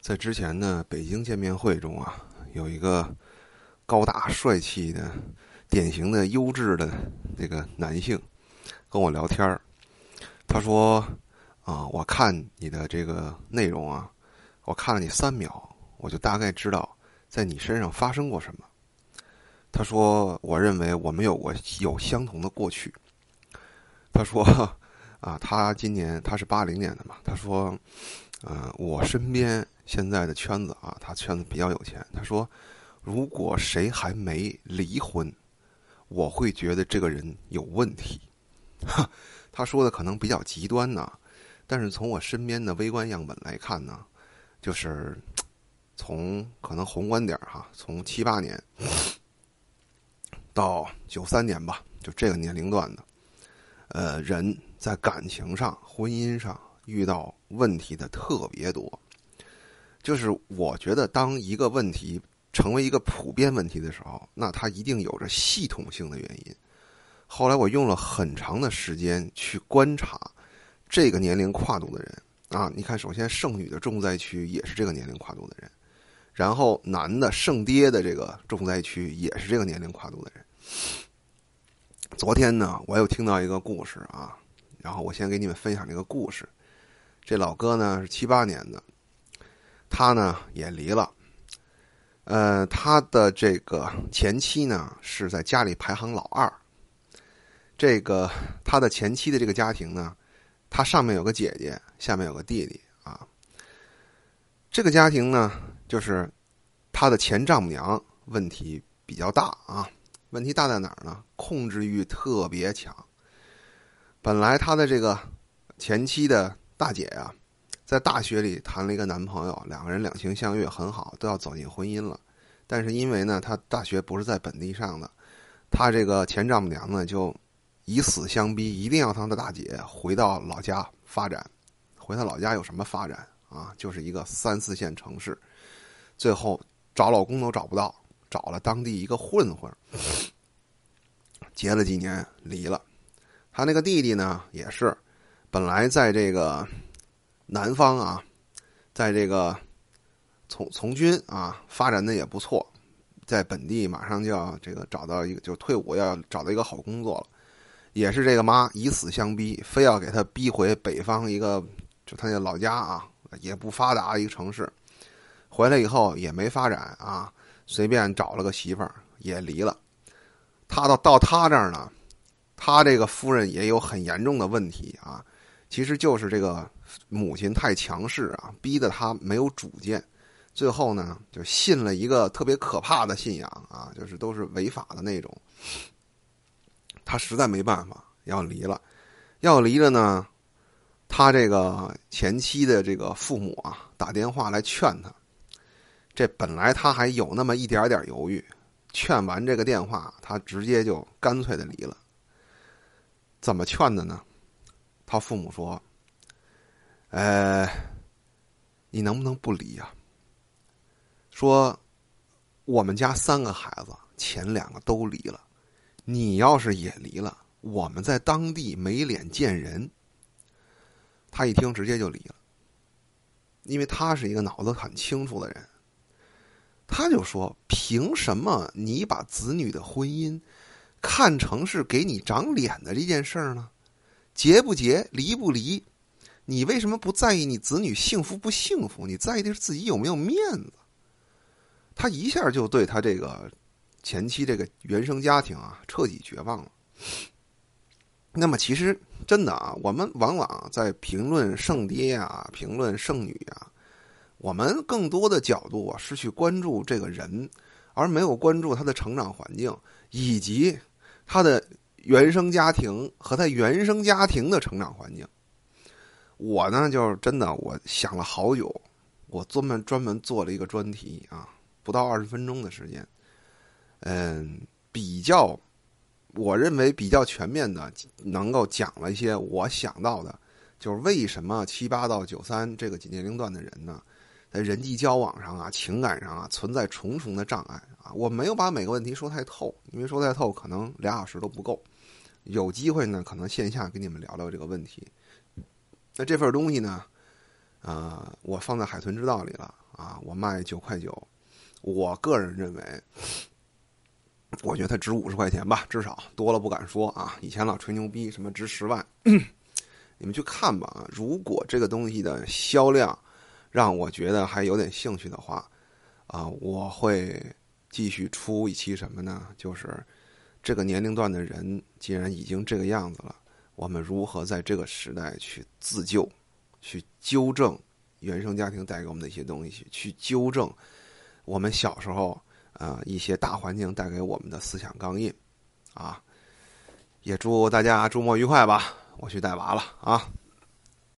在之前的北京见面会中啊，有一个高大帅气的、典型的优质的这个男性跟我聊天儿。他说：“啊，我看你的这个内容啊，我看了你三秒，我就大概知道在你身上发生过什么。”他说：“我认为我们有过有相同的过去。”他说：“啊，他今年他是八零年的嘛。”他说：“嗯，我身边。”现在的圈子啊，他圈子比较有钱。他说：“如果谁还没离婚，我会觉得这个人有问题。”哈，他说的可能比较极端呢，但是从我身边的微观样本来看呢，就是从可能宏观点哈，从七八年到九三年吧，就这个年龄段的，呃，人在感情上、婚姻上遇到问题的特别多。就是我觉得，当一个问题成为一个普遍问题的时候，那它一定有着系统性的原因。后来我用了很长的时间去观察这个年龄跨度的人啊，你看，首先剩女的重灾区也是这个年龄跨度的人，然后男的剩爹的这个重灾区也是这个年龄跨度的人。昨天呢，我又听到一个故事啊，然后我先给你们分享这个故事。这老哥呢是七八年的。他呢也离了，呃，他的这个前妻呢是在家里排行老二。这个他的前妻的这个家庭呢，他上面有个姐姐，下面有个弟弟啊。这个家庭呢，就是他的前丈母娘问题比较大啊。问题大在哪儿呢？控制欲特别强。本来他的这个前妻的大姐啊。在大学里谈了一个男朋友，两个人两情相悦很好，都要走进婚姻了。但是因为呢，他大学不是在本地上的，他这个前丈母娘呢就以死相逼，一定要他的大姐回到老家发展。回他老家有什么发展啊？就是一个三四线城市。最后找老公都找不到，找了当地一个混混，结了几年离了。他那个弟弟呢也是，本来在这个。南方啊，在这个从从军啊发展的也不错，在本地马上就要这个找到一个就退伍要找到一个好工作了，也是这个妈以死相逼，非要给他逼回北方一个就他那老家啊也不发达一个城市，回来以后也没发展啊，随便找了个媳妇儿也离了，他到到他这儿呢，他这个夫人也有很严重的问题啊，其实就是这个。母亲太强势啊，逼得他没有主见，最后呢，就信了一个特别可怕的信仰啊，就是都是违法的那种。他实在没办法要离了，要离了呢，他这个前妻的这个父母啊，打电话来劝他。这本来他还有那么一点点犹豫，劝完这个电话，他直接就干脆的离了。怎么劝的呢？他父母说。呃，你能不能不离呀？说我们家三个孩子，前两个都离了，你要是也离了，我们在当地没脸见人。他一听，直接就离了，因为他是一个脑子很清楚的人。他就说：“凭什么你把子女的婚姻看成是给你长脸的这件事儿呢？结不结，离不离？”你为什么不在意你子女幸福不幸福？你在意的是自己有没有面子。他一下就对他这个前妻这个原生家庭啊彻底绝望了。那么其实真的啊，我们往往在评论剩爹啊、评论剩女啊，我们更多的角度啊是去关注这个人，而没有关注他的成长环境以及他的原生家庭和他原生家庭的成长环境。我呢，就是真的，我想了好久，我专门专门做了一个专题啊，不到二十分钟的时间，嗯，比较，我认为比较全面的，能够讲了一些我想到的，就是为什么七八到九三这个年龄段的人呢，在人际交往上啊、情感上啊存在重重的障碍啊，我没有把每个问题说太透，因为说太透可能俩小时都不够，有机会呢，可能线下跟你们聊聊这个问题。那这份东西呢，啊，我放在海豚之道里了啊，我卖九块九，我个人认为，我觉得它值五十块钱吧，至少多了不敢说啊。以前老吹牛逼，什么值十万，你们去看吧啊。如果这个东西的销量让我觉得还有点兴趣的话，啊，我会继续出一期什么呢？就是这个年龄段的人既然已经这个样子了，我们如何在这个时代去自救，去纠正原生家庭带给我们的一些东西，去纠正我们小时候啊一些大环境带给我们的思想钢印，啊，也祝大家周末愉快吧！我去带娃了啊。